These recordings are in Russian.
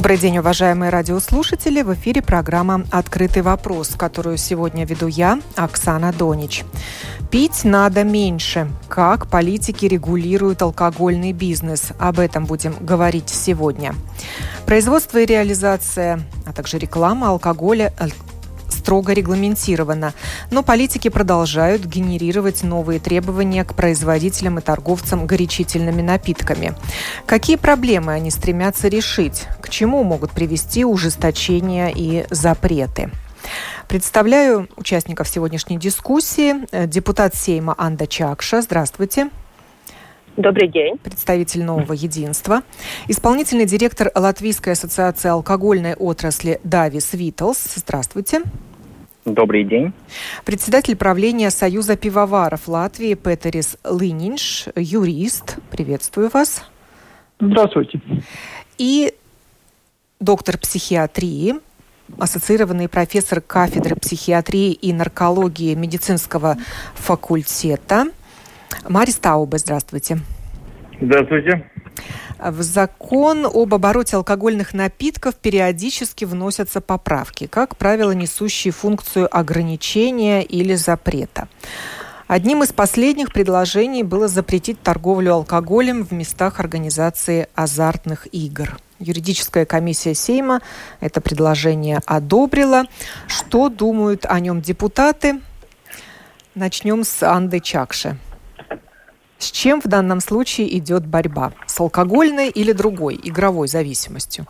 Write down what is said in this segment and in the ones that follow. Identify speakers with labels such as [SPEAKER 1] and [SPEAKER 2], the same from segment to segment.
[SPEAKER 1] Добрый день, уважаемые радиослушатели. В эфире программа «Открытый вопрос», которую сегодня веду я, Оксана Донич. Пить надо меньше. Как политики регулируют алкогольный бизнес? Об этом будем говорить сегодня. Производство и реализация, а также реклама алкоголя строго регламентировано, но политики продолжают генерировать новые требования к производителям и торговцам горячительными напитками. Какие проблемы они стремятся решить? К чему могут привести ужесточения и запреты? Представляю участников сегодняшней дискуссии. Депутат Сейма Анда Чакша. Здравствуйте.
[SPEAKER 2] Добрый день.
[SPEAKER 1] Представитель нового единства. Исполнительный директор Латвийской ассоциации алкогольной отрасли Давис Витлс. Здравствуйте.
[SPEAKER 3] Добрый день.
[SPEAKER 1] Председатель правления Союза пивоваров Латвии Петерис Лынинш, юрист. Приветствую вас.
[SPEAKER 4] Здравствуйте.
[SPEAKER 1] И доктор психиатрии, ассоциированный профессор кафедры психиатрии и наркологии медицинского факультета Марис Таубе. Здравствуйте.
[SPEAKER 3] Здравствуйте.
[SPEAKER 1] В закон об обороте алкогольных напитков периодически вносятся поправки, как правило, несущие функцию ограничения или запрета. Одним из последних предложений было запретить торговлю алкоголем в местах организации азартных игр. Юридическая комиссия Сейма это предложение одобрила. Что думают о нем депутаты? Начнем с Анды Чакши. С чем в данном случае идет борьба? С алкогольной или другой игровой зависимостью?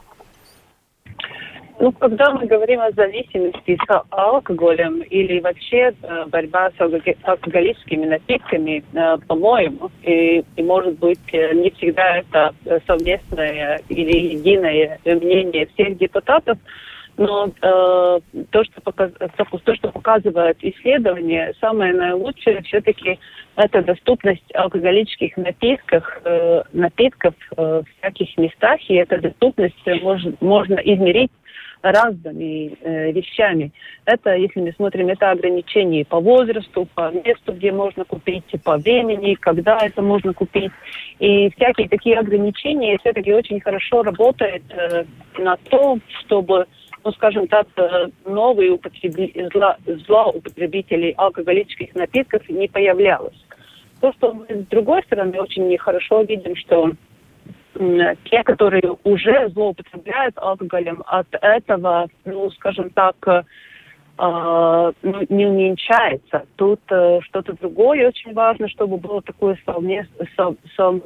[SPEAKER 2] Ну, когда мы говорим о зависимости с алкоголем или вообще э, борьба с алкоголическими напитками, э, по-моему, и, и, может быть, э, не всегда это совместное или единое мнение всех депутатов, но э, то, что показ... то, что показывает исследование, самое наилучшее все-таки это доступность алкоголических напитков, э, напитков э, в всяких местах, и эта доступность мож, можно измерить разными э, вещами. Это, если мы смотрим, это ограничения по возрасту, по месту, где можно купить, по времени, когда это можно купить. И всякие такие ограничения все-таки очень хорошо работают э, на то, чтобы ну, скажем так, э, новые употребители, зла, злоупотребителей алкоголических напитков не появлялось. То, что мы с другой стороны очень нехорошо видим, что те, которые уже злоупотребляют алкоголем, от этого, ну, скажем так, э, ну, не уменьшается. Тут э, что-то другое очень важно, чтобы было такое совместное, сов, сов,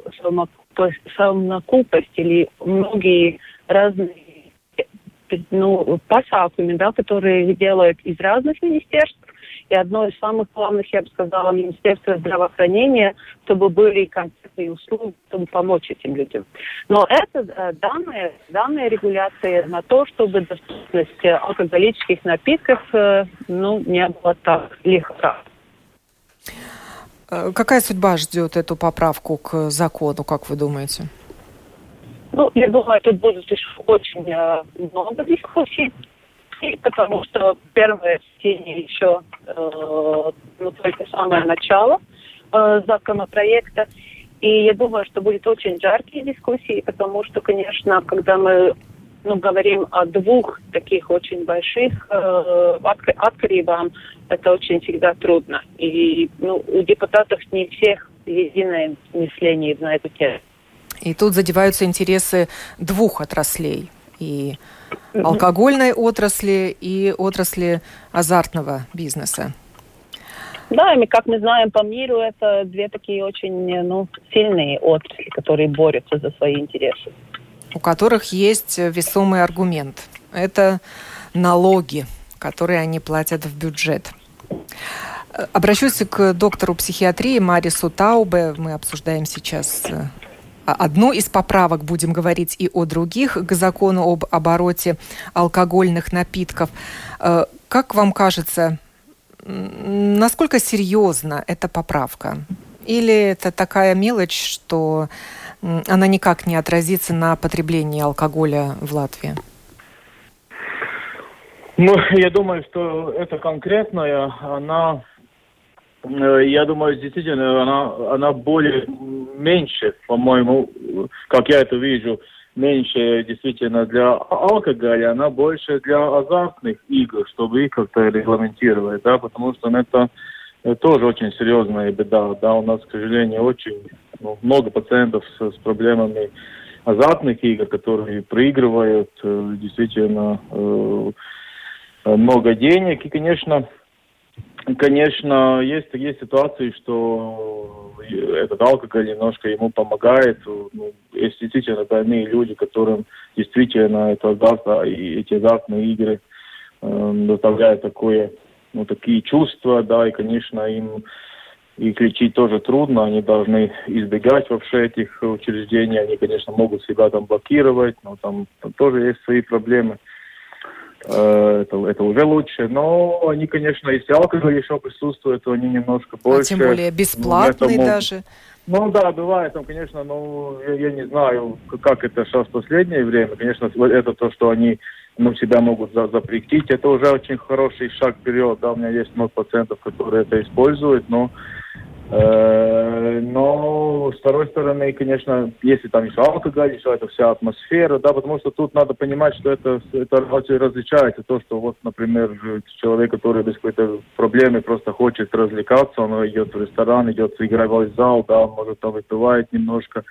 [SPEAKER 2] совнокупость или многие разные ну, pasākumi, да, которые делают из разных министерств. И одно из самых главных, я бы сказала, Министерство здравоохранения, чтобы были конкретные услуги, чтобы помочь этим людям. Но это э, данные, данные регуляции на то, чтобы доступность алкоголических напитков э, ну, не была так легка.
[SPEAKER 1] Э, какая судьба ждет эту поправку к закону, как вы думаете?
[SPEAKER 2] Ну, я думаю, тут будет еще очень э, много дискуссий, потому что первое чтение еще э, ну, только самое начало э, законопроекта. И я думаю, что будет очень жаркие дискуссии, потому что, конечно, когда мы ну, говорим о двух таких очень больших э, открывам, это очень всегда трудно. И ну, у депутатов не всех единое мышление на эту тему.
[SPEAKER 1] И тут задеваются интересы двух отраслей. И алкогольной отрасли, и отрасли азартного бизнеса.
[SPEAKER 2] Да, и как мы знаем по миру, это две такие очень ну, сильные отрасли, которые борются за свои интересы.
[SPEAKER 1] У которых есть весомый аргумент. Это налоги, которые они платят в бюджет. Обращусь к доктору психиатрии Марису Таубе. Мы обсуждаем сейчас э, одну из поправок, будем говорить и о других, к закону об обороте алкогольных напитков. Э, как вам кажется, насколько серьезна эта поправка? Или это такая мелочь, что она никак не отразится на потреблении алкоголя в Латвии?
[SPEAKER 4] Ну, я думаю, что это конкретная, она, я думаю, действительно, она, она более, меньше, по-моему, как я это вижу, меньше действительно для алкоголя, она больше для азартных игр, чтобы их как-то регламентировать, да, потому что это, это тоже очень серьезная беда, да, у нас, к сожалению, очень ну, много пациентов с, с проблемами азартных игр, которые проигрывают э, действительно э, много денег. И, конечно, конечно, есть, есть ситуации, что этот алкоголь немножко ему помогает. Ну, есть действительно больные люди, которым действительно это азарт, и эти азартные игры э, доставляют такое, ну, такие чувства, да, и, конечно, им их лечить тоже трудно, они должны избегать вообще этих учреждений, они, конечно, могут себя там блокировать, но там, там тоже есть свои проблемы. Э, это, это уже лучше. Но они, конечно, если алкоголь еще присутствует, то они немножко больше. А
[SPEAKER 1] тем более бесплатный ну, даже.
[SPEAKER 4] Ну да, бывает там, конечно, ну я, я не знаю, как это сейчас в последнее время. Конечно, это то, что они ну, себя могут за, запретить, это уже очень хороший шаг вперед. Да, у меня есть много пациентов, которые это используют, но Э, но с второй стороны, конечно, если там еще алкоголь, еще это вся атмосфера, да, потому что тут надо понимать, что это, это различается. То, что вот, например, человек, который без какой-то проблемы просто хочет развлекаться, он идет в ресторан, идет в игровой зал, да, может там выпивает немножко,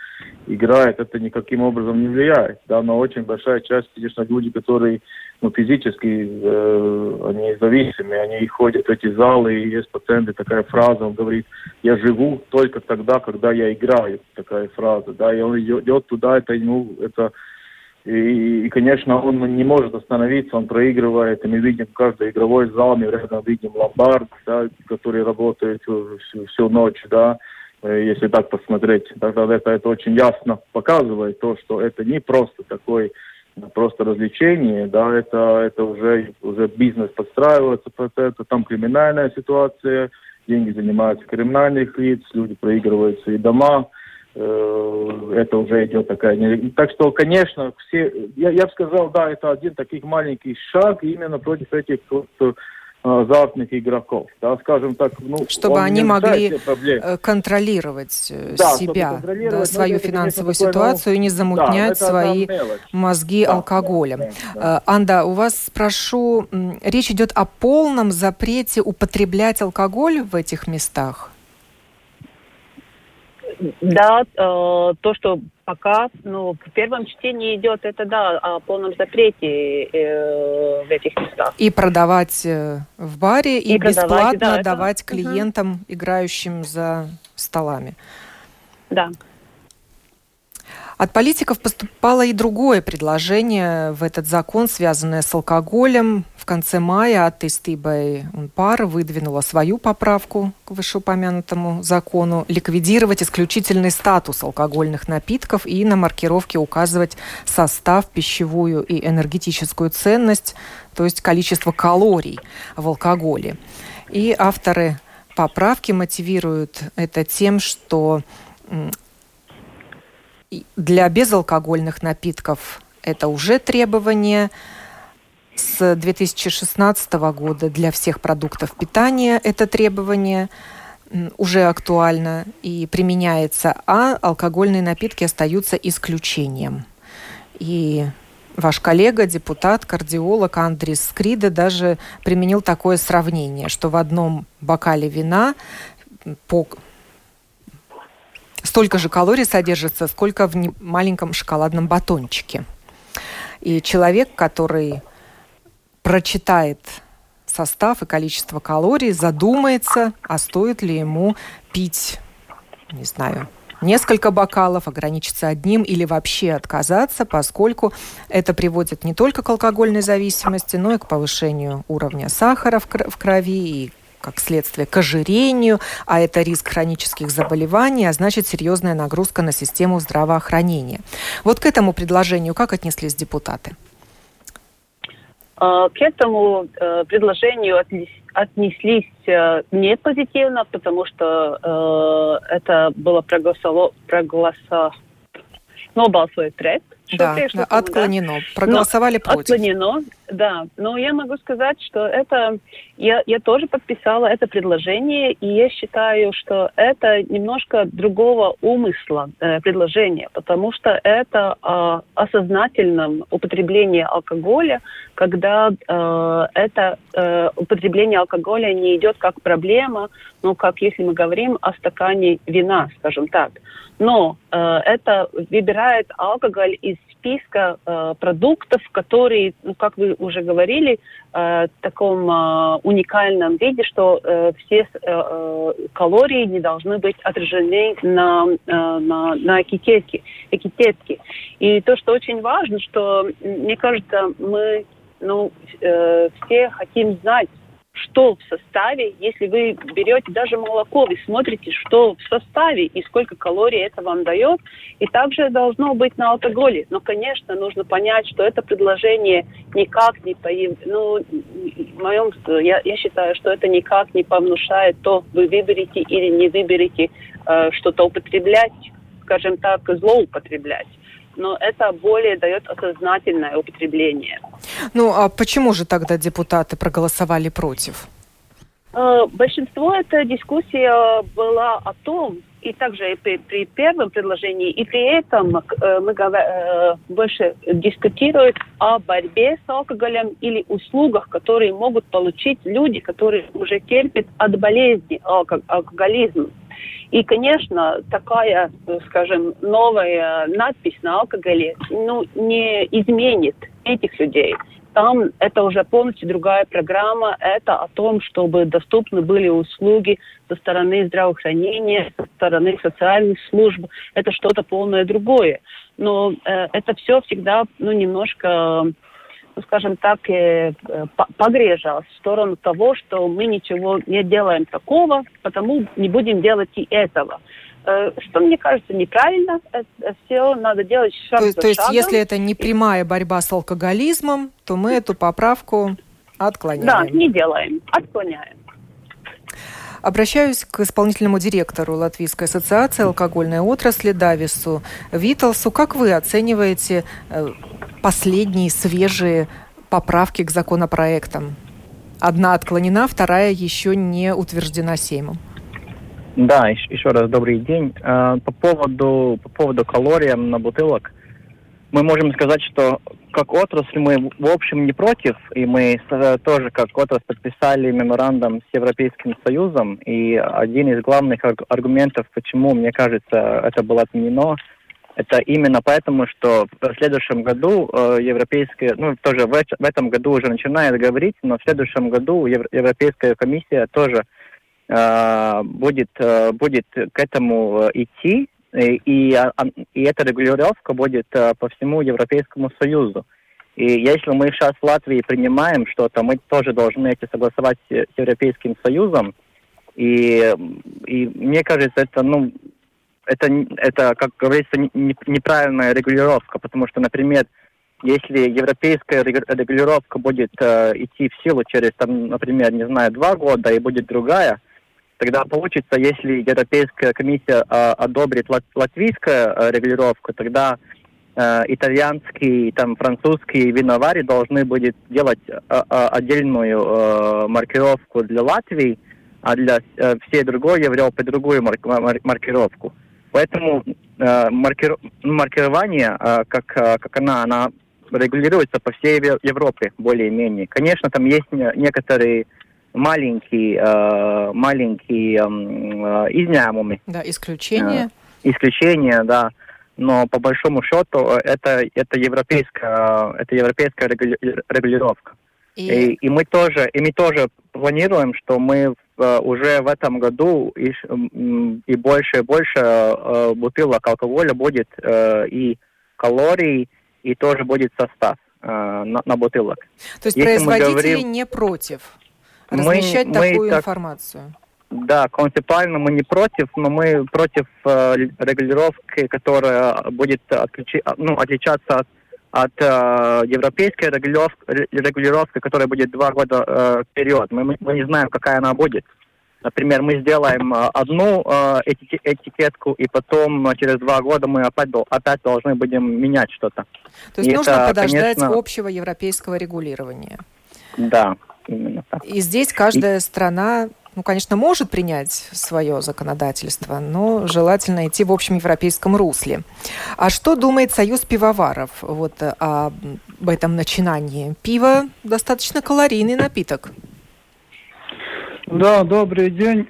[SPEAKER 4] играет, это никаким образом не влияет, да, но очень большая часть, конечно, люди, которые ну, физически э, они зависимы, они ходят в эти залы, и есть пациенты, такая фраза, он говорит, я живу только тогда, когда я играю, такая фраза, да, и он идет туда, это ему, это, и, и, конечно, он не может остановиться, он проигрывает, и мы видим каждый игровой зал, мы рядом видим ломбард, да, который работает всю, всю ночь, да, если так посмотреть, тогда это, это очень ясно показывает то, что это не просто такой просто развлечение, да, это, это уже, уже бизнес подстраивается под это, там криминальная ситуация, деньги занимаются криминальных лиц, люди проигрывают свои дома, э, это уже идет такая... Так что, конечно, все, я, я бы сказал, да, это один таких маленький шаг именно против этих вот, азартных игроков, да, скажем так, ну,
[SPEAKER 1] чтобы они могли э, контролировать э, да, себя, контролировать, да, свою это, финансовую конечно, ситуацию такое, ну, и не замутнять да, свои мозги да, алкоголем. Да, да. Э, Анда, у вас спрошу, речь идет о полном запрете употреблять алкоголь в этих местах?
[SPEAKER 2] Да, э, то, что пока ну, в первом чтении идет, это да, о полном запрете э, в этих местах.
[SPEAKER 1] И продавать э, в баре, и, и бесплатно да, давать это... клиентам, угу. играющим за столами.
[SPEAKER 2] Да.
[SPEAKER 1] От политиков поступало и другое предложение в этот закон, связанное с алкоголем. В конце мая от Истибай Унпар выдвинула свою поправку к вышеупомянутому закону ликвидировать исключительный статус алкогольных напитков и на маркировке указывать состав, пищевую и энергетическую ценность, то есть количество калорий в алкоголе. И авторы поправки мотивируют это тем, что для безалкогольных напитков это уже требование. С 2016 года для всех продуктов питания это требование уже актуально и применяется, а алкогольные напитки остаются исключением. И ваш коллега, депутат, кардиолог Андрис Скрида даже применил такое сравнение, что в одном бокале вина по столько же калорий содержится, сколько в маленьком шоколадном батончике. И человек, который прочитает состав и количество калорий, задумается, а стоит ли ему пить, не знаю, несколько бокалов, ограничиться одним или вообще отказаться, поскольку это приводит не только к алкогольной зависимости, но и к повышению уровня сахара в крови и как следствие к ожирению, а это риск хронических заболеваний, а значит серьезная нагрузка на систему здравоохранения. Вот к этому предложению как отнеслись депутаты?
[SPEAKER 2] А, к этому э, предложению отнеслись э, не позитивно, потому что э, это было проголосовано, проголосовано, nobalsoja pret.
[SPEAKER 1] Да, да, отклонено. Проголосовали
[SPEAKER 2] но,
[SPEAKER 1] против.
[SPEAKER 2] Отклонено, да. Но я могу сказать, что это... Я, я тоже подписала это предложение, и я считаю, что это немножко другого умысла э, предложение, потому что это э, о сознательном употреблении алкоголя, когда э, это э, употребление алкоголя не идет как проблема, но как если мы говорим о стакане вина, скажем так. Но э, это выбирает алкоголь из списка э, продуктов, которые, ну, как вы уже говорили, э, в таком э, уникальном виде, что э, все э, э, калории не должны быть отражены на, э, на, на этикетке, этикетке. И то, что очень важно, что, мне кажется, мы ну, э, все хотим знать, что в составе, если вы берете даже молоко, вы смотрите, что в составе и сколько калорий это вам дает, и также должно быть на алкоголе. Но, конечно, нужно понять, что это предложение никак не поив... ну, в моем, я, я считаю, что это никак не повнушает то, вы выберете или не выберете э, что-то употреблять, скажем так, злоупотреблять но это более дает осознательное употребление.
[SPEAKER 1] Ну а почему же тогда депутаты проголосовали против?
[SPEAKER 2] Э, большинство эта дискуссия была о том, и также и при, при первом предложении, и при этом э, мы э, больше дискутируем о борьбе с алкоголем или услугах, которые могут получить люди, которые уже терпят от болезни алкоголизм. И, конечно, такая, скажем, новая надпись на алкоголе ну, не изменит этих людей. Там это уже полностью другая программа. Это о том, чтобы доступны были услуги со стороны здравоохранения, со стороны социальных служб. Это что-то полное другое. Но э, это все всегда ну, немножко скажем так, э, погрежа в сторону того, что мы ничего не делаем такого, потому не будем делать и этого. Э, что мне кажется неправильно, все надо делать шаг
[SPEAKER 1] то,
[SPEAKER 2] за
[SPEAKER 1] то есть, если это не прямая борьба с алкоголизмом, то мы эту поправку отклоняем.
[SPEAKER 2] Да, не делаем, отклоняем.
[SPEAKER 1] Обращаюсь к исполнительному директору Латвийской ассоциации алкогольной отрасли Давису Виталсу. Как вы оцениваете э, последние свежие поправки к законопроектам? Одна отклонена, вторая еще не утверждена Сеймом.
[SPEAKER 3] Да, еще раз добрый день. Э, по поводу, по поводу калорий на бутылок, мы можем сказать, что как отрасль мы в общем не против, и мы тоже как отрасль подписали меморандум с Европейским Союзом, и один из главных аргументов, почему, мне кажется, это было отменено, это именно поэтому, что в следующем году э, европейская, ну тоже в, в этом году уже начинает говорить, но в следующем году Европейская комиссия тоже э, будет э, будет к этому идти и, и, а, эта регулировка будет э, по всему Европейскому Союзу. И если мы сейчас в Латвии принимаем что-то, мы тоже должны эти согласовать с Европейским Союзом. И, и мне кажется, это, ну, это, это, как говорится, неправильная регулировка, потому что, например, если европейская регулировка будет э, идти в силу через, там, например, не знаю, два года и будет другая, Тогда получится, если Европейская комиссия э, одобрит лат латвийскую э, регулировку, тогда э, итальянские, там, французские виновари должны будет делать э, отдельную э, маркировку для Латвии, а для э, всей другой Европы другую марк мар маркировку. Поэтому э, маркир маркирование, э, как, э, как она, она регулируется по всей Европе более-менее. Конечно, там есть некоторые маленькие, э, маленькие э, изъявами.
[SPEAKER 1] Да, исключения.
[SPEAKER 3] Э, исключения, да. Но по большому счету это, это, европейская, это европейская регулировка. И... И, и мы тоже, и мы тоже планируем, что мы э, уже в этом году и, и больше и больше э, бутылок алкоголя будет э, и калорий, и тоже будет состав э, на, на бутылок.
[SPEAKER 1] То есть Если производители говорим, не против размещать мы, такую мы информацию?
[SPEAKER 3] Да, концептуально мы не против, но мы против э, регулировки, которая будет отключи, ну, отличаться от от э, европейской регулировки, регулировки, которая будет два года э, вперед. Мы, мы не знаем, какая она будет. Например, мы сделаем э, одну э, этикетку, и потом э, через два года мы опять, опять должны будем менять что-то.
[SPEAKER 1] То есть и нужно это, подождать конечно... общего европейского регулирования.
[SPEAKER 3] Да, именно так.
[SPEAKER 1] И здесь каждая и... страна ну, конечно, может принять свое законодательство, но желательно идти в общем европейском русле. А что думает Союз пивоваров вот об этом начинании? Пиво достаточно калорийный напиток.
[SPEAKER 5] Да, добрый день.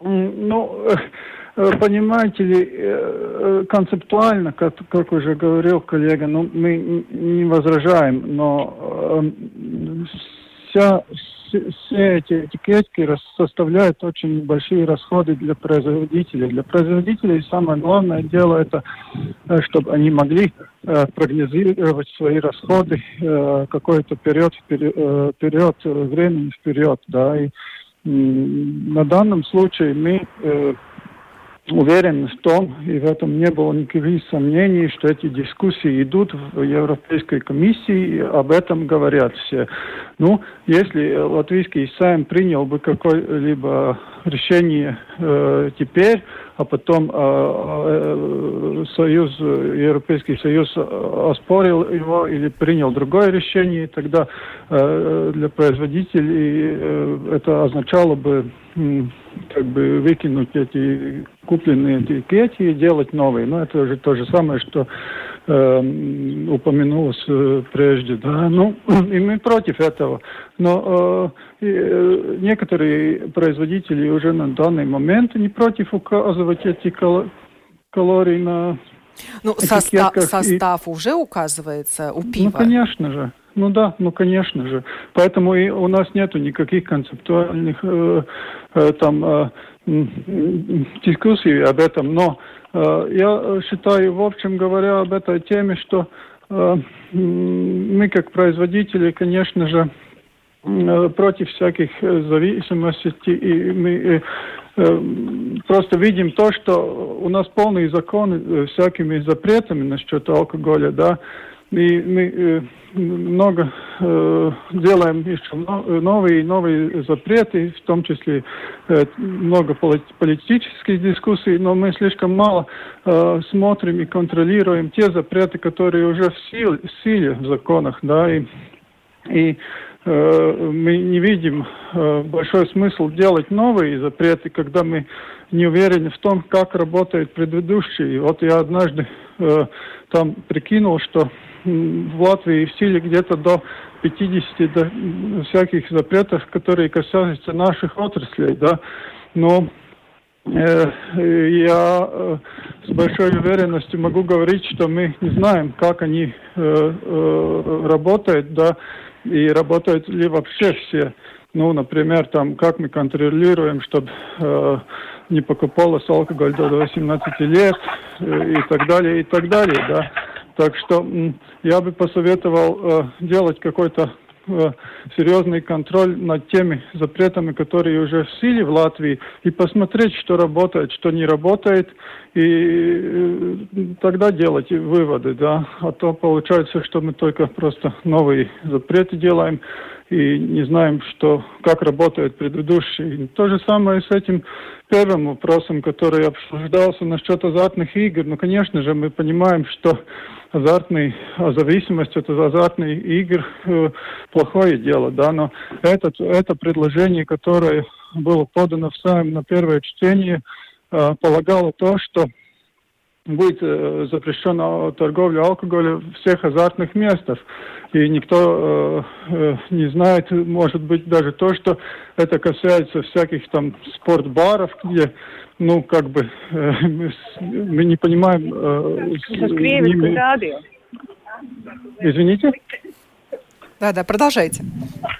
[SPEAKER 5] Ну, э, понимаете ли, э, э, концептуально, как, как уже говорил коллега, ну, мы не возражаем, но вся все эти этикетки составляют очень большие расходы для производителей. Для производителей самое главное дело это, э, чтобы они могли э, прогнозировать свои расходы э, какой-то период, период времени вперед. Да, и на данном случае мы уверен в том, и в этом не было никаких сомнений, что эти дискуссии идут в Европейской комиссии, и об этом говорят все. Ну, если латвийский сайм принял бы какое-либо решение э, теперь, а потом э, Союз, Европейский Союз оспорил его или принял другое решение, тогда э, для производителей э, это означало бы как бы выкинуть эти купленные этикетки и делать новые. Но это же то же самое, что э, упомянулось э, прежде. Да? Ну, и мы против этого. Но э, э, некоторые производители уже на данный момент не против указывать эти кал калории на
[SPEAKER 1] ну, состав, состав и... уже указывается у пива.
[SPEAKER 5] Ну, конечно же. Ну да, ну конечно же. Поэтому и у нас нету никаких концептуальных э, э, там э, дискуссий об этом. Но я считаю, в общем говоря, об этой теме, что э, мы как производители, конечно же, э, против всяких э, зависимостей, и мы э, э, просто видим то, что у нас полный закон э, всякими запретами насчет алкоголя, да, и мы э, много э, делаем еще новые и новые запреты, в том числе э, много политических дискуссий, но мы слишком мало э, смотрим и контролируем те запреты, которые уже в силе, в, силе в законах, да, и, и э, мы не видим э, большой смысл делать новые запреты, когда мы не уверены в том, как работают предыдущие. Вот я однажды э, там прикинул, что в Латвии в силе где-то до 50 до всяких запретов, которые касаются наших отраслей, да. Но э, я э, с большой уверенностью могу говорить, что мы не знаем, как они э, э, работают, да, и работают ли вообще все. Ну, например, там, как мы контролируем, чтобы э, не покупалось алкоголь до 18 лет э, и так далее, и так далее, да. Так что я бы посоветовал э, делать какой-то э, серьезный контроль над теми запретами, которые уже в силе в Латвии, и посмотреть, что работает, что не работает, и э, тогда делать выводы, да. А то получается, что мы только просто новые запреты делаем и не знаем, что, как работают предыдущие. То же самое с этим первым вопросом, который обсуждался насчет азартных игр. Ну, конечно же, мы понимаем, что а зависимость от азартных игр э, плохое дело, да, но это, это предложение, которое было подано в самом на первое чтение, э, полагало то, что будет э, запрещена торговля алкоголя в всех азартных местах. И никто э, э, не знает, может быть, даже то, что это касается всяких там спортбаров, где, ну, как бы, э, мы, мы не понимаем... Э, с ними... Извините?
[SPEAKER 1] Да, да, продолжайте.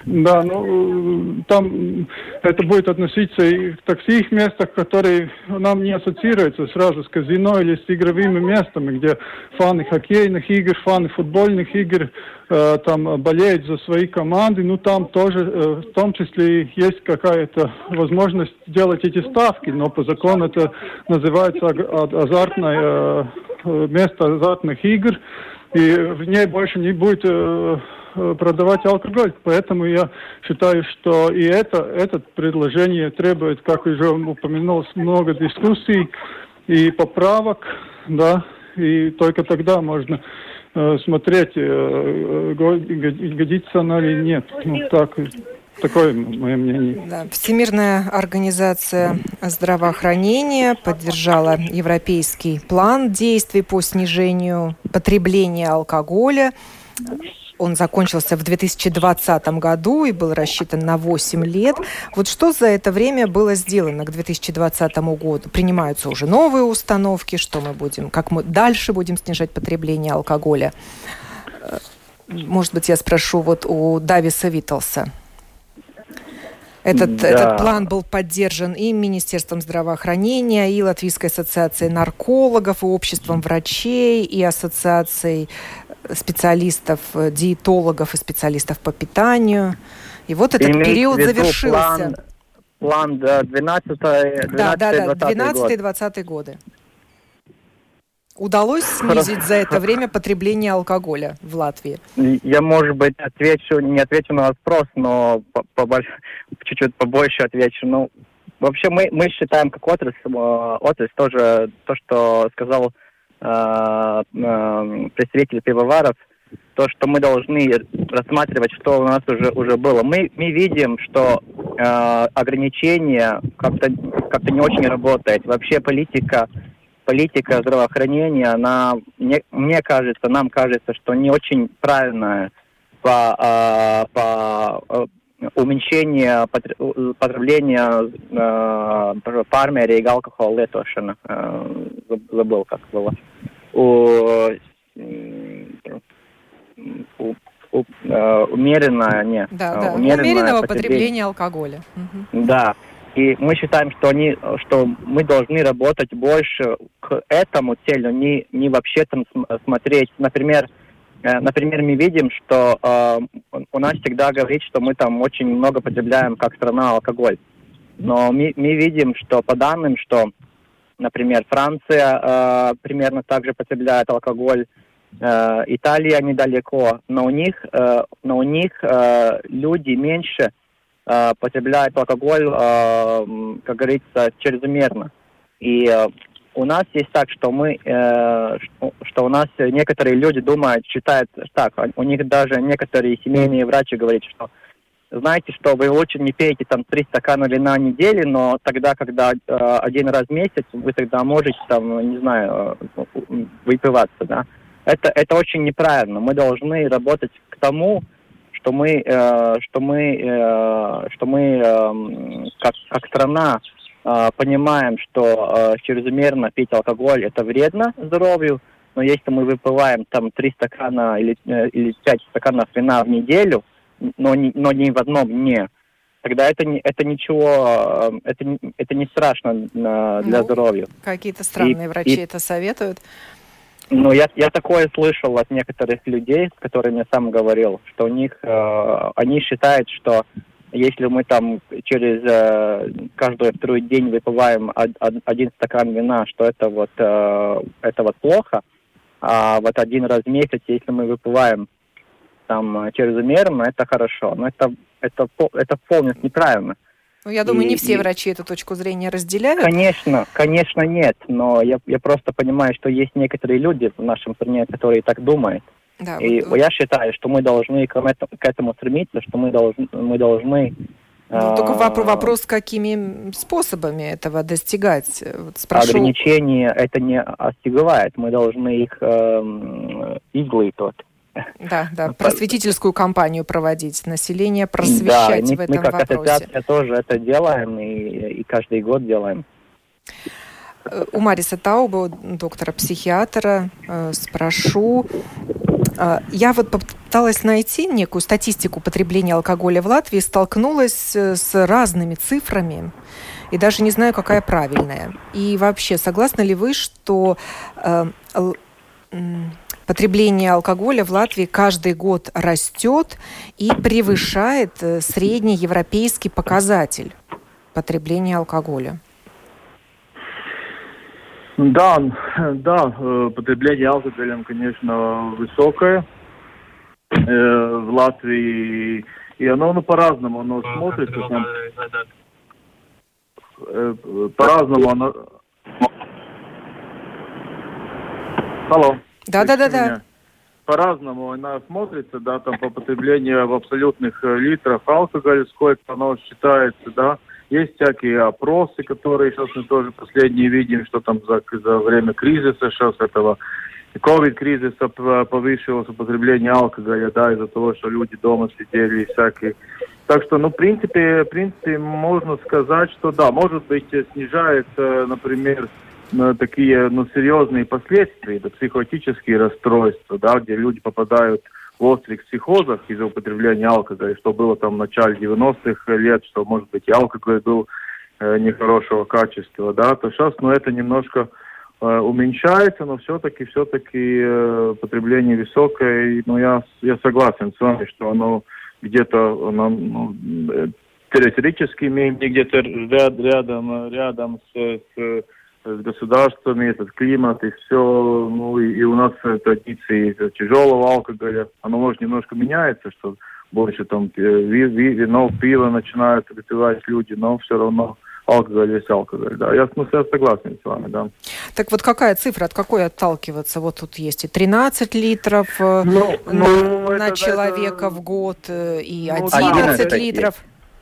[SPEAKER 5] Да, ну, там это будет относиться и к таких местах, которые нам не ассоциируются сразу с казино или с игровыми местами, где фаны хоккейных игр, фаны футбольных игр э, там болеют за свои команды. Ну, там тоже, э, в том числе, есть какая-то возможность делать эти ставки, но по закону это называется азартное э, э, место азартных игр и в ней больше не будет э, э, продавать алкоголь. Поэтому я считаю, что и это, это предложение требует, как уже упомянулось, много дискуссий и поправок, да, и только тогда можно э, смотреть, э, э годится она или нет. Ну, так Такое мое мнение.
[SPEAKER 1] Да. Всемирная организация здравоохранения поддержала европейский план действий по снижению потребления алкоголя. Он закончился в 2020 году и был рассчитан на 8 лет. Вот что за это время было сделано к 2020 году? Принимаются уже новые установки, что мы будем, как мы дальше будем снижать потребление алкоголя? Может быть, я спрошу вот у Дависа Витлса. Этот, да. этот план был поддержан и Министерством здравоохранения, и Латвийской ассоциацией наркологов, и обществом врачей, и ассоциацией специалистов, диетологов и специалистов по питанию. И вот этот Имеете период завершился.
[SPEAKER 3] План, план 12 12 да, да, да,
[SPEAKER 1] 12-20 годы. Удалось снизить за это время потребление алкоголя в Латвии?
[SPEAKER 3] Я, может быть, отвечу, не отвечу на вопрос, но чуть-чуть побольше отвечу. Ну, вообще мы, мы считаем как отрасль, э, отрасль тоже то, что сказал э, э, представитель пивоваров, то, что мы должны рассматривать, что у нас уже уже было. Мы мы видим, что э, ограничения как-то как-то не очень работает. Вообще политика политика здравоохранения, она, мне, мне кажется, нам кажется, что не очень правильная по, а, по уменьшению потребления э, фармерии и алкоголя летошина. Э, забыл, как было. У, у, у, э, умеренное, не.
[SPEAKER 1] Да, да. Умеренного потребления, потребления алкоголя.
[SPEAKER 3] Угу. Да. И мы считаем, что, они, что мы должны работать больше к этому целью, не, не вообще там смотреть. Например, э, например, мы видим, что э, у нас всегда говорит, что мы там очень много потребляем как страна алкоголь. Но мы, мы видим, что по данным, что, например, Франция э, примерно так же потребляет алкоголь, э, Италия недалеко, но у них, э, но у них э, люди меньше э, потребляет алкоголь, э, как говорится, чрезмерно. И э, у нас есть так, что мы, э, что у нас некоторые люди думают, считают так, у них даже некоторые семейные врачи говорят, что знаете, что вы лучше не пейте там три стакана вина в неделю, но тогда, когда э, один раз в месяц, вы тогда можете там, не знаю, э, выпиваться, да. Это, это очень неправильно. Мы должны работать к тому, что мы, э, что мы, э, что мы э, как, как страна понимаем, что э, чрезмерно пить алкоголь это вредно здоровью, но если мы выпиваем там три стакана или, э, или пять стаканов вина в неделю, но не, но не в одном дне, тогда это, не, это ничего, э, это, это не страшно э, для ну, здоровья.
[SPEAKER 1] Какие-то странные и, врачи и, это советуют.
[SPEAKER 3] Ну, я, я такое слышал от некоторых людей, с которыми я сам говорил, что у них, э, они считают, что если мы там через э, каждый второй день выпиваем од, од, один стакан вина, что это вот, э, это вот плохо, а вот один раз в месяц, если мы выпиваем там чрезмерно, это хорошо. Но это, это, это полностью неправильно.
[SPEAKER 1] Ну, я думаю, и, не все и... врачи эту точку зрения разделяют.
[SPEAKER 3] Конечно, конечно нет, но я, я просто понимаю, что есть некоторые люди в нашем стране, которые так думают. Да, и вот, я считаю, что мы должны к этому, к этому стремиться, что мы должны, мы должны
[SPEAKER 1] ну, только а, вопрос, какими способами этого достигать. Вот спрошу...
[SPEAKER 3] Ограничения это не остигывает. Мы должны их э, изглытывать.
[SPEAKER 1] Да, да, просветительскую кампанию проводить, население просвещать да, в этом
[SPEAKER 3] мы как
[SPEAKER 1] вопросе.
[SPEAKER 3] ассоциация тоже это делаем и, и каждый год делаем.
[SPEAKER 1] Э, у Мариса Тауба, доктора-психиатра, э, спрошу, я вот попыталась найти некую статистику потребления алкоголя в Латвии, столкнулась э, с разными цифрами и даже не знаю, какая правильная. И вообще, согласны ли вы, что э, потребление алкоголя в Латвии каждый год растет и превышает э, средний европейский показатель потребления алкоголя?
[SPEAKER 4] Да, да, э, потребление алкоголя, конечно, высокое э, в Латвии, и оно ну, по-разному, оно смотрится там, э, по-разному оно... Алло.
[SPEAKER 1] Да, да, да, да.
[SPEAKER 4] По-разному она смотрится, да, там по потреблению в абсолютных литрах алкоголя, сколько оно считается, да. Есть всякие опросы, которые сейчас мы тоже последние видим, что там за, за время кризиса сейчас этого ковид-кризиса повысилось употребление алкоголя, да, из-за того, что люди дома сидели и всякие. Так что, ну, в принципе, в принципе, можно сказать, что да, может быть, снижается, например, такие, ну, серьезные последствия, это психотические расстройства, да, где люди попадают в острых психозах из-за употребления алкоголя, что было там в начале 90-х лет, что, может быть, и алкоголь был э, нехорошего качества, да, то сейчас, ну, это немножко э, уменьшается, но все-таки, все-таки э, потребление высокое, и, ну, я, я согласен с вами, что оно где-то, оно, ну, э, теоретически мы где-то ряд, рядом, рядом с, с с государствами, этот климат и все, ну и, и у нас традиции тяжелого алкоголя, оно может немножко меняется, что больше там вино, пиво начинают выпивать люди, но все равно алкоголь есть алкоголь, да. Я, ну, я согласен с вами, да.
[SPEAKER 1] Так вот какая цифра, от какой отталкиваться? Вот тут есть и 13 литров э,
[SPEAKER 4] ну,
[SPEAKER 1] на, ну, на это, человека это, в год, э, и ну, 11 11 литров.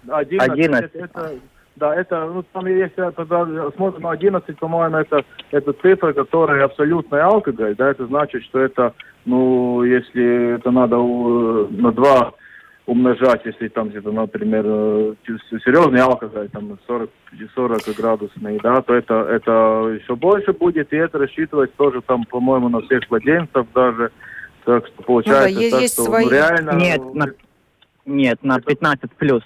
[SPEAKER 4] 11, 11. Это, это, да, это, ну, там если тогда смотрим на 11, по-моему, это, это цифра, которая абсолютный алкоголь, да, это значит, что это, ну, если это надо у, на 2 умножать, если там где-то, например, э, серьезный алкоголь, там 40, 40 градусный, да, то это, это еще больше будет, и это рассчитывать тоже там, по-моему, на всех владельцев даже, так что получается, ну, да,
[SPEAKER 1] так, есть
[SPEAKER 4] что
[SPEAKER 1] свои...
[SPEAKER 4] ну, реально...
[SPEAKER 3] Нет, на, нет, на 15 плюс.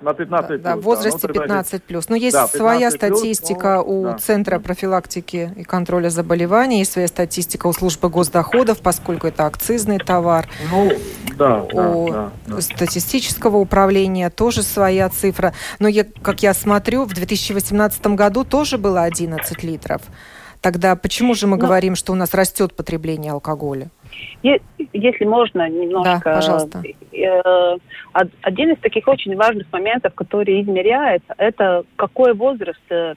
[SPEAKER 4] На 15 плюс.
[SPEAKER 1] Да, в возрасте да, ну, 15 плюс. Но есть да, своя статистика плюс, у да. Центра профилактики и контроля заболеваний, есть своя статистика у службы госдоходов, поскольку это акцизный товар.
[SPEAKER 4] Ну, да,
[SPEAKER 1] у
[SPEAKER 4] да, да,
[SPEAKER 1] статистического управления тоже своя цифра. Но я, как я смотрю, в 2018 году тоже было 11 литров. Тогда почему же мы. Ну, говорим, что у нас растет потребление алкоголя?
[SPEAKER 2] Если можно немножко...
[SPEAKER 1] Да, пожалуйста.
[SPEAKER 2] Э, один из таких очень важных моментов, который измеряется, это какой возраст э,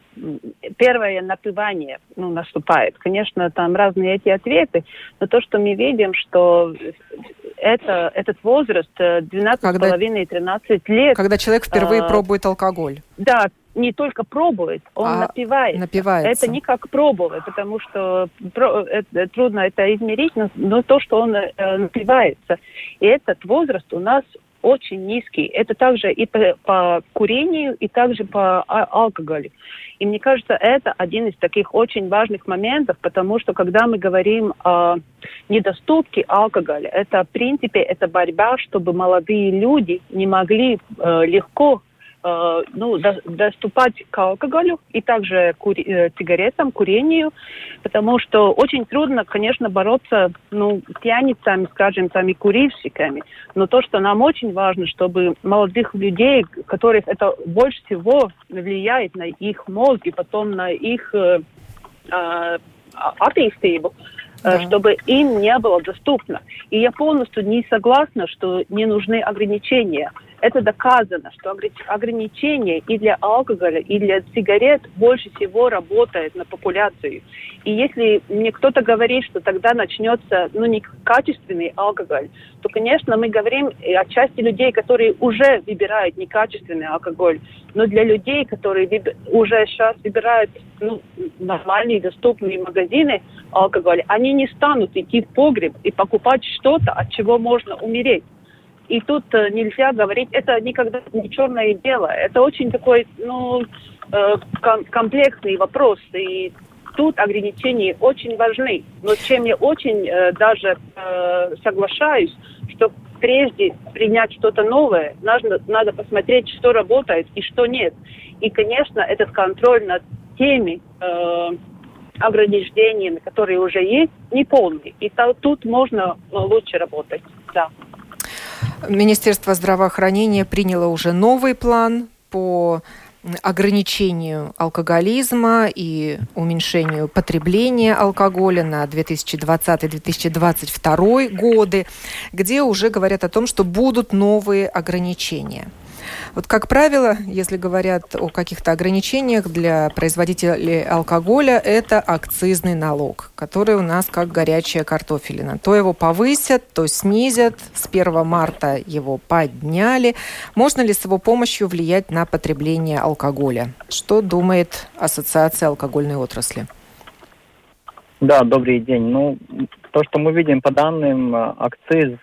[SPEAKER 2] первое напивание ну, наступает. Конечно, там разные эти ответы, но то, что мы видим, что это, этот возраст 12,5-13 э, лет...
[SPEAKER 1] Когда человек впервые пробует алкоголь.
[SPEAKER 2] Да, не только пробует, он а напивает.
[SPEAKER 1] Напивается.
[SPEAKER 2] Это не как пробовать, потому что это, трудно это измерить, но, но то, что он э, напивается. И этот возраст у нас очень низкий. Это также и по, по курению, и также по а, алкоголю. И мне кажется, это один из таких очень важных моментов, потому что когда мы говорим о недоступке алкоголя, это в принципе это борьба, чтобы молодые люди не могли э, легко Э, ну, до, доступать к алкоголю и также кури, э, сигаретам, курению, потому что очень трудно, конечно, бороться ну, пьяницами, скажем, там, и курильщиками. Но то, что нам очень важно, чтобы молодых людей, которых это больше всего влияет на их мозг и потом на их э, э, attīstību, да. чтобы им не было доступно. И я полностью не согласна, что не нужны ограничения. Это доказано, что ограничения и для алкоголя, и для сигарет больше всего работает на популяцию. И если мне кто-то говорит, что тогда начнется ну, некачественный алкоголь, то, конечно, мы говорим о части людей, которые уже выбирают некачественный алкоголь. Но для людей, которые уже сейчас выбирают ну, нормальные доступные магазины алкоголя, они не станут идти в погреб и покупать что-то, от чего можно умереть. И тут э, нельзя говорить, это никогда не черное и белое. Это очень такой, ну, э, комплексный вопрос. И тут ограничения очень важны. Но чем я очень э, даже соглашаюсь, что прежде принять что-то новое, надо, надо посмотреть, что работает и что нет. И, конечно, этот контроль над теми э, ограничениями, которые уже есть, не полный. И то, тут можно лучше работать. Да.
[SPEAKER 1] Министерство здравоохранения приняло уже новый план по ограничению алкоголизма и уменьшению потребления алкоголя на 2020-2022 годы, где уже говорят о том, что будут новые ограничения. Вот, как правило, если говорят о каких-то ограничениях для производителей алкоголя, это акцизный налог, который у нас как горячая картофелина. То его повысят, то снизят. С 1 марта его подняли. Можно ли с его помощью влиять на потребление алкоголя? Что думает Ассоциация алкогольной отрасли?
[SPEAKER 3] Да, добрый день. Ну, то, что мы видим по данным, э, акциз,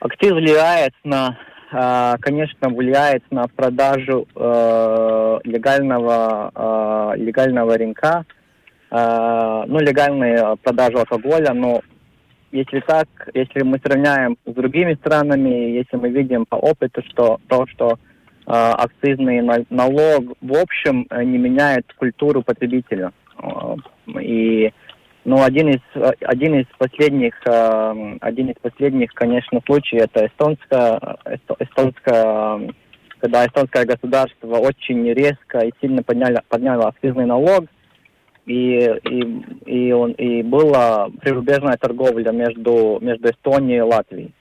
[SPEAKER 3] акциз влияет на конечно, влияет на продажу э, легального, э, легального рынка, э, ну, легальную продажу алкоголя, но если так, если мы сравняем с другими странами, если мы видим по опыту, что то, что э, акцизный налог в общем не меняет культуру потребителя. И ну, один из, один из последних, э, один из последних, конечно, случаев это эстонская, эстонская, когда эстонское государство очень резко и сильно подняло, подняло акцизный налог, и, и, и, он, и была прирубежная торговля между, между Эстонией и Латвией.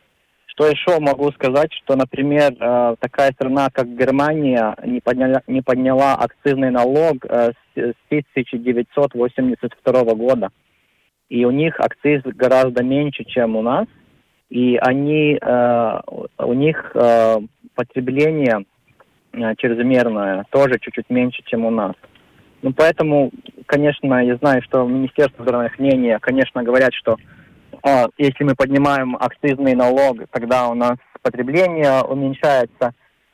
[SPEAKER 3] Что еще могу сказать, что, например, э, такая страна, как Германия, не подняла, не подняла акцизный налог э, с 1982 года и у них акциз гораздо меньше, чем у нас, и они, э, у них э, потребление э, чрезмерное тоже чуть-чуть меньше, чем у нас. Ну, поэтому, конечно, я знаю, что Министерство здравоохранения, конечно, говорят, что э, если мы поднимаем акцизный налог, тогда у нас потребление уменьшается.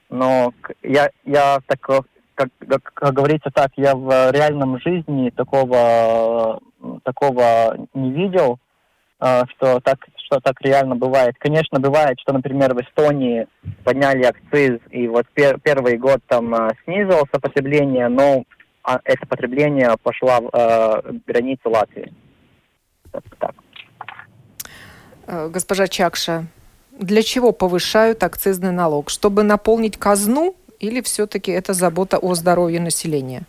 [SPEAKER 3] Но я, я так, как, как, как говорится так, я в реальном жизни такого такого не видел, а, что так, что так реально бывает. Конечно, бывает, что, например, в Эстонии подняли акциз, и вот пер, первый год там а, снизилось потребление, но а, это потребление пошло в э, границу Латвии.
[SPEAKER 1] Так. Госпожа Чакша, для чего повышают акцизный налог? Чтобы наполнить казну или все-таки это забота о здоровье населения?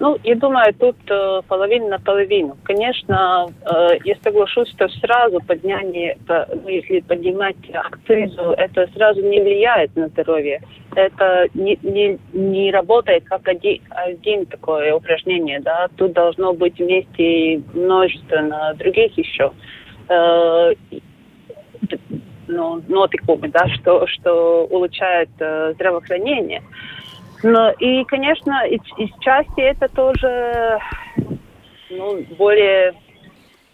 [SPEAKER 2] Ну, я думаю, тут э, половина на половину. Конечно, э, я соглашусь, что сразу подняние, ну, если поднимать акцизу, это сразу не влияет на здоровье. Это не, не, не работает как один, один такое упражнение, да. Тут должно быть вместе множество других еще э, ну, нотикумы, да, что, что улучшает э, здравоохранение. Ну, и, конечно, из части это тоже ну, более,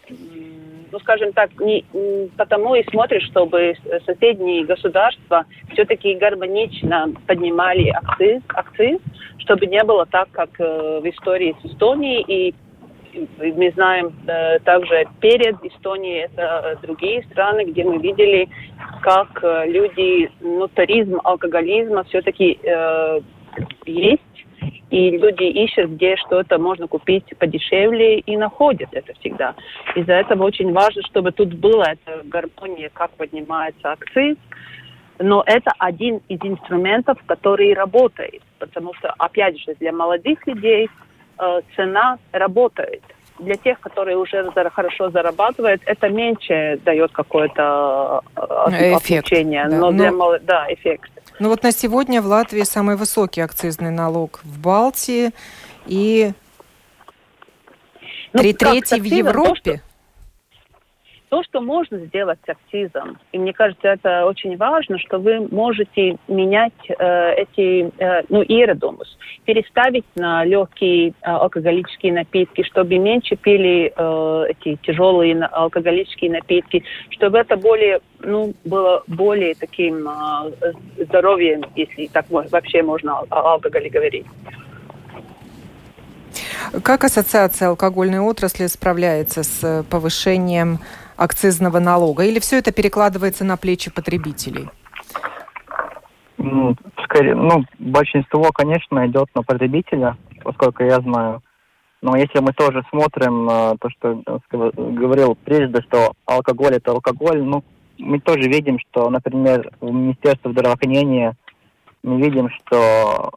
[SPEAKER 2] ну, скажем так, не, потому и смотришь, чтобы соседние государства все-таки гармонично поднимали акциз, акциз, чтобы не было так, как э, в истории с Эстонией и мы знаем э, также перед Эстонией это другие страны, где мы видели, как э, люди, ну, туризм, алкоголизм все-таки э, есть, и люди ищут, где что-то можно купить подешевле, и находят это всегда. Из-за этого очень важно, чтобы тут была эта гармония, как поднимается акциз, но это один из инструментов, который работает, потому что, опять же, для молодых людей э, цена работает. Для тех, которые уже хорошо зарабатывают, это меньше дает какое-то э,
[SPEAKER 1] эффект,
[SPEAKER 2] да. но, но для молодых, да, эффект.
[SPEAKER 1] Ну вот на сегодня в Латвии самый высокий акцизный налог в Балтии и ну, три трети в Европе.
[SPEAKER 2] То, что можно сделать с акцизом, и мне кажется, это очень важно, что вы можете менять э, эти, э, ну, иередумус, переставить на легкие э, алкоголические напитки, чтобы меньше пили э, эти тяжелые алкоголические напитки, чтобы это более, ну, было более таким э, здоровьем, если так вообще можно о алкоголе говорить.
[SPEAKER 1] Как ассоциация алкогольной отрасли справляется с повышением акцизного налога? Или все это перекладывается на плечи потребителей?
[SPEAKER 3] Ну, скорее, ну, большинство, конечно, идет на потребителя, поскольку я знаю. Но если мы тоже смотрим э, то, что говорил прежде, что алкоголь это алкоголь, ну, мы тоже видим, что, например, в Министерстве здравоохранения мы видим, что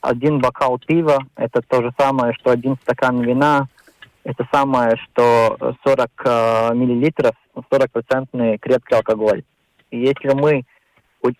[SPEAKER 3] один бокал пива – это то же самое, что один стакан вина, это самое, что 40 э, миллилитров, 40-процентный крепкий алкоголь. И если мы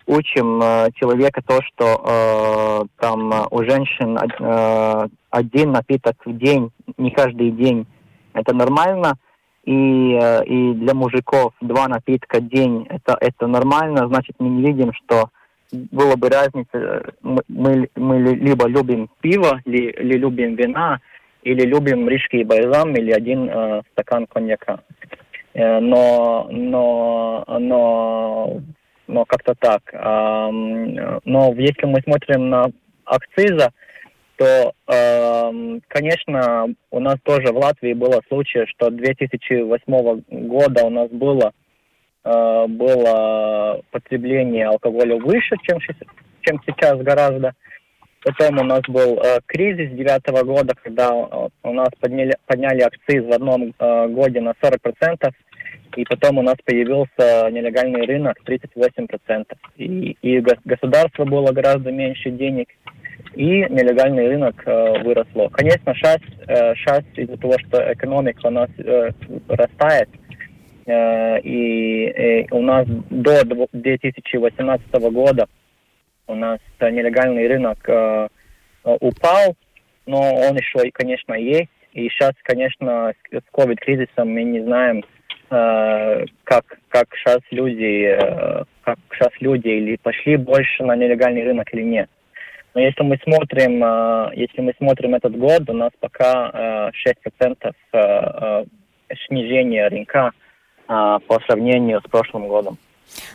[SPEAKER 3] учим э, человека то, что э, там э, у женщин э, один напиток в день, не каждый день, это нормально, и, э, и для мужиков два напитка в день, это, это нормально, значит, мы не видим, что было бы разница, мы, мы либо любим пиво, ли, или любим вина, или любим рижский бальзам, или один э, стакан коньяка. Э, но, но, но но как-то так. Но если мы смотрим на акциза, то, конечно, у нас тоже в Латвии было случай, что 2008 года у нас было, э, было потребление алкоголя выше, чем, чем сейчас гораздо. Потом у нас был э, кризис девятого года, когда э, у нас подняли, подняли акциз в одном э, годе на 40%, и потом у нас появился нелегальный рынок 38%. И, и государство было гораздо меньше денег, и нелегальный рынок э, выросло. Конечно, сейчас, э, сейчас из-за того, что экономика у нас э, растает, э, и, и у нас до 2018 года у нас нелегальный рынок э, упал, но он еще, конечно, есть. И сейчас, конечно, с COVID-кризисом мы не знаем, Э, как, как сейчас люди, э, как сейчас люди или пошли больше на нелегальный рынок или нет. Но если мы смотрим, э, если мы смотрим этот год, у нас пока 6% снижения рынка по сравнению с прошлым годом.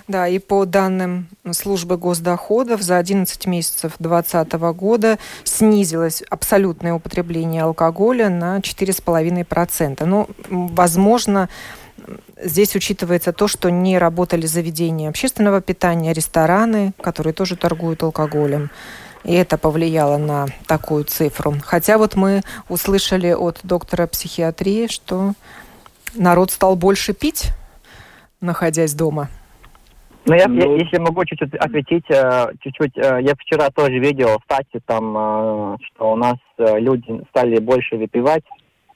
[SPEAKER 1] Да, и по данным службы госдоходов за 11 месяцев 2020 года снизилось абсолютное употребление алкоголя на 4,5%. Ну, возможно, Здесь учитывается то, что не работали заведения общественного питания, рестораны, которые тоже торгуют алкоголем. И это повлияло на такую цифру. Хотя вот мы услышали от доктора психиатрии, что народ стал больше пить, находясь дома.
[SPEAKER 3] Ну, я, ну, я, если могу чуть-чуть ответить, э, чуть-чуть, э, я вчера тоже видел, кстати, там, э, что у нас люди стали больше выпивать,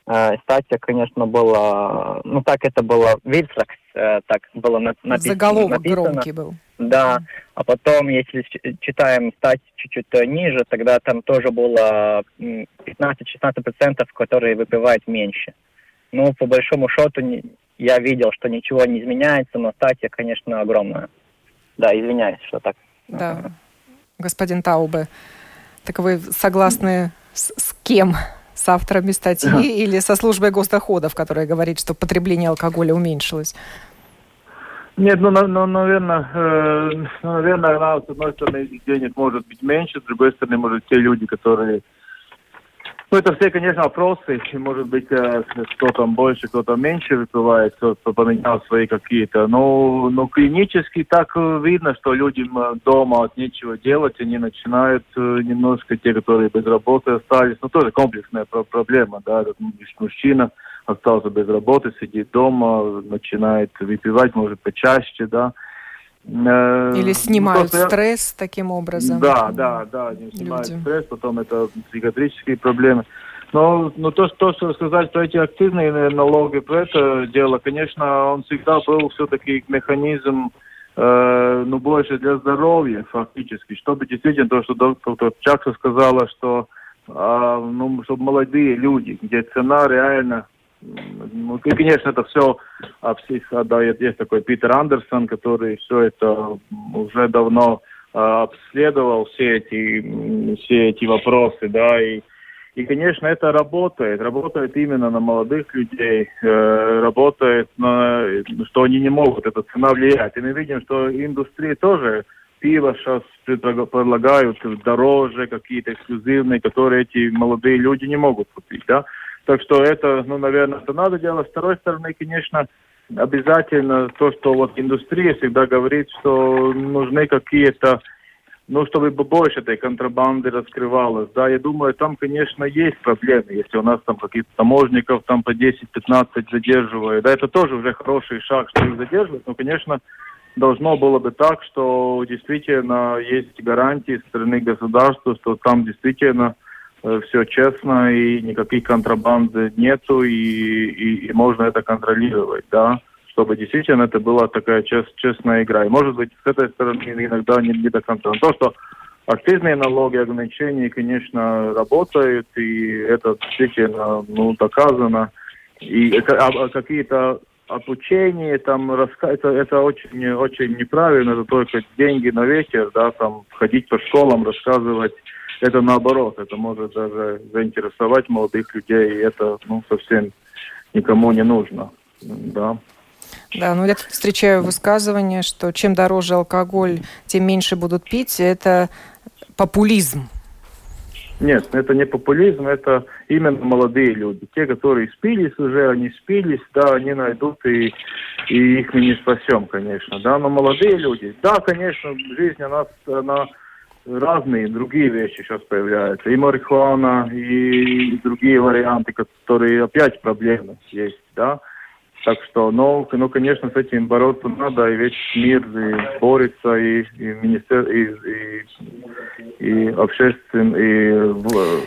[SPEAKER 3] статья, конечно, была, ну так это было, Вильсакс, э, так было написано.
[SPEAKER 1] Заголовок написано. громкий был.
[SPEAKER 3] Да, а потом, если читаем стать чуть-чуть ниже, тогда там тоже было 15-16%, которые выпивают меньше. Ну, по большому счету, я видел, что ничего не изменяется, но статья, конечно, огромная. Да, извиняюсь, что так.
[SPEAKER 1] Да, господин Таубе, так вы согласны с, с кем? с авторами статьи или со службой госдоходов, которая говорит, что потребление алкоголя уменьшилось?
[SPEAKER 4] Нет, ну, ну наверное, э, ну, наверное, с одной стороны, денег может быть меньше, с другой стороны, может, те люди, которые ну, это все, конечно, вопросы. Может быть, э, кто там больше, кто там меньше выпивает, кто поменял свои какие-то. Но, но клинически так э, видно, что людям э, дома от нечего делать, они начинают немножко, те, которые без работы остались, ну, тоже комплексная проблема, да, этот мужчина остался без работы, сидит дома, начинает выпивать, может, почаще, да,
[SPEAKER 1] Или снимают ну, стресс таким образом.
[SPEAKER 4] Да, да, да, они снимают люди. стресс, потом это психиатрические проблемы. Но, но то, то, что сказать про эти активные налоги, про это дело, конечно, он всегда был все-таки механизм, э, ну, больше для здоровья, фактически, чтобы действительно то, что доктор Чакса сказала, что, э, ну, чтобы молодые люди, где цена реально ну, и, конечно, это все, да, есть такой Питер Андерсон, который все это уже давно а, обследовал все эти, все эти вопросы, да, и, и, конечно, это работает, работает именно на молодых людей, э, работает на, что они не могут, эта цена влиять. И мы видим, что индустрия тоже пиво сейчас предлагают дороже, какие-то эксклюзивные, которые эти молодые люди не могут купить, да. Так что это, ну, наверное, это надо делать. С второй стороны, конечно, обязательно то, что вот индустрия всегда говорит, что нужны какие-то ну, чтобы больше этой контрабанды раскрывалось. Да, я думаю, там, конечно, есть проблемы, если у нас там каких-то таможников там по 10-15 задерживают. Да, это тоже уже хороший шаг, что их задерживают, но, конечно, должно было бы так, что действительно есть гарантии со стороны государства, что там действительно все честно и никаких контрабанды нету и, и, и можно это контролировать, да чтобы действительно это была такая чест, честная игра. И может быть с этой стороны иногда не, не до конца. Но то, что акцизные налоги, ограничения, конечно, работают, и это действительно ну, доказано. И а, а какие-то обучение, там, раска... это, это очень, очень неправильно, это только деньги на ветер, да, там, ходить по школам, рассказывать, это наоборот, это может даже заинтересовать молодых людей, и это, ну, совсем никому не нужно, да.
[SPEAKER 1] Да, ну я тут встречаю высказывание, что чем дороже алкоголь, тем меньше будут пить. Это популизм.
[SPEAKER 4] Нет, это не популизм, это именно молодые люди. Те, которые спились уже, они спились, да, они найдут и, и их мы не спасем, конечно, да, но молодые люди, да, конечно, жизнь у нас, она разные другие вещи сейчас появляются, и марихуана, и, другие варианты, которые опять проблемы есть, да, так что, ну, ну, конечно, с этим бороться надо, и весь мир и борется, и, и министер, и, и, и обществен, и,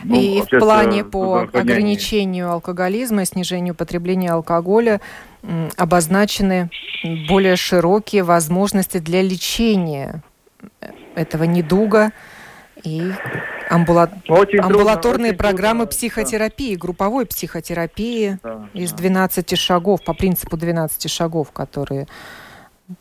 [SPEAKER 1] ну, и в плане по ограничению алкоголизма снижению потребления алкоголя обозначены более широкие возможности для лечения этого недуга и амбула... очень амбулаторные трудно, программы трудно, психотерапии, да. групповой психотерапии да, из 12 да. шагов, по принципу 12 шагов, которые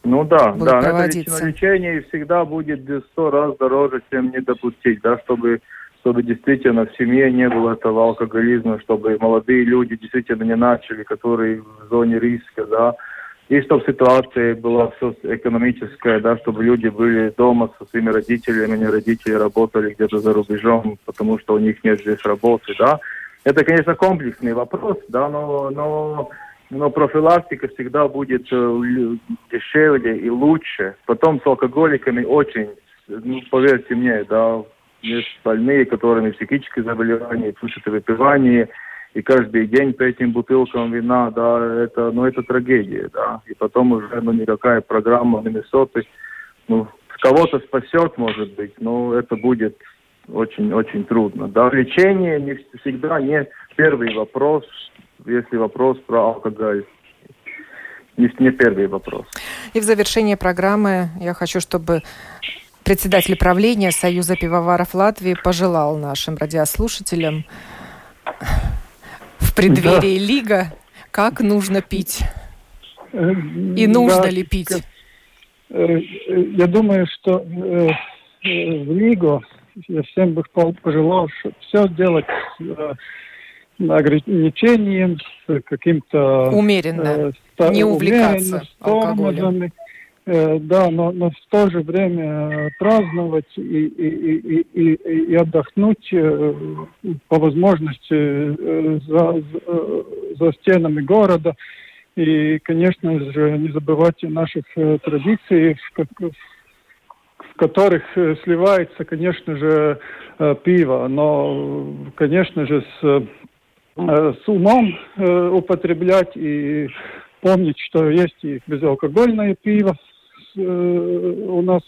[SPEAKER 4] ну да, да, проводиться. это лечение всегда будет в 100 раз дороже, чем не допустить, да, чтобы чтобы действительно в семье не было этого алкоголизма, чтобы молодые люди действительно не начали, которые в зоне риска, да, и чтобы ситуация была все экономическая, да, чтобы люди были дома со своими родителями, не родители работали где-то за рубежом, потому что у них нет здесь работы, да. Это, конечно, комплексный вопрос, да, но, но, но профилактика всегда будет э, дешевле и лучше. Потом с алкоголиками очень, ну, поверьте мне, да, есть больные, которыми психические заболевания, это выпивание – и каждый день по этим бутылкам вина, да, это, ну, это трагедия, да. И потом уже, ну, никакая программа Миннесоты, ну, кого-то спасет, может быть, но это будет очень-очень трудно. Да, лечение не всегда не первый вопрос, если вопрос про алкоголь. Не, не первый вопрос.
[SPEAKER 1] И в завершение программы я хочу, чтобы председатель правления Союза пивоваров Латвии пожелал нашим радиослушателям в преддверии да. лига, как нужно пить? Э, И нужно да, ли пить?
[SPEAKER 5] Э, я думаю, что э, в лигу я всем бы пожелал все делать ограничением, с каким-то...
[SPEAKER 1] Умеренно, не увлекаться алкоголем.
[SPEAKER 5] Э, да, но, но в то же время э, праздновать и, и, и, и, и отдохнуть э, по возможности за, за, стенами города. И, конечно же, не забывать о наших традиций, в, в которых сливается, конечно же, пиво. Но, конечно же, с, с умом употреблять и помнить, что есть и безалкогольное пиво, Э, у нас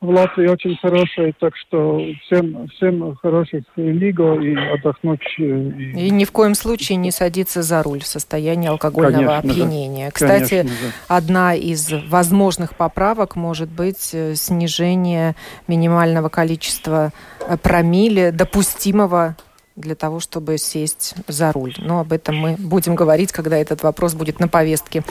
[SPEAKER 5] в Латвии очень хорошая, так что всем, всем хороших лигу и отдохнуть. Э,
[SPEAKER 1] и... и ни в коем случае не садиться за руль в состоянии алкогольного Конечно, опьянения. Да. Кстати, Конечно, да. одна из возможных поправок может быть э, снижение минимального количества промилле допустимого для того, чтобы сесть за руль. Но об этом мы будем говорить, когда этот вопрос будет на повестке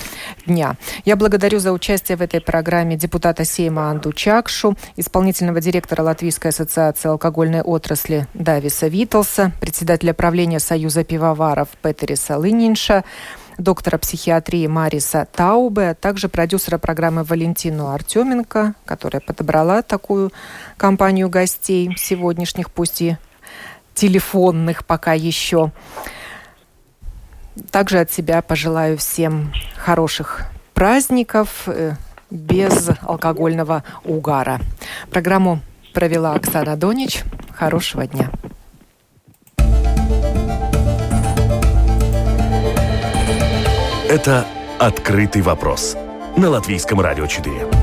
[SPEAKER 1] дня. Я благодарю за участие в этой программе депутата Сейма Анду Чакшу, исполнительного директора Латвийской ассоциации алкогольной отрасли Дависа Витлса, председателя правления Союза пивоваров Петериса Лынинша, доктора психиатрии Мариса Таубе, а также продюсера программы Валентину Артеменко, которая подобрала такую компанию гостей сегодняшних, пусть и телефонных пока еще. Также от себя пожелаю всем хороших праздников э, без алкогольного угара. Программу провела Оксана Донич. Хорошего дня.
[SPEAKER 6] Это «Открытый вопрос» на Латвийском радио 4.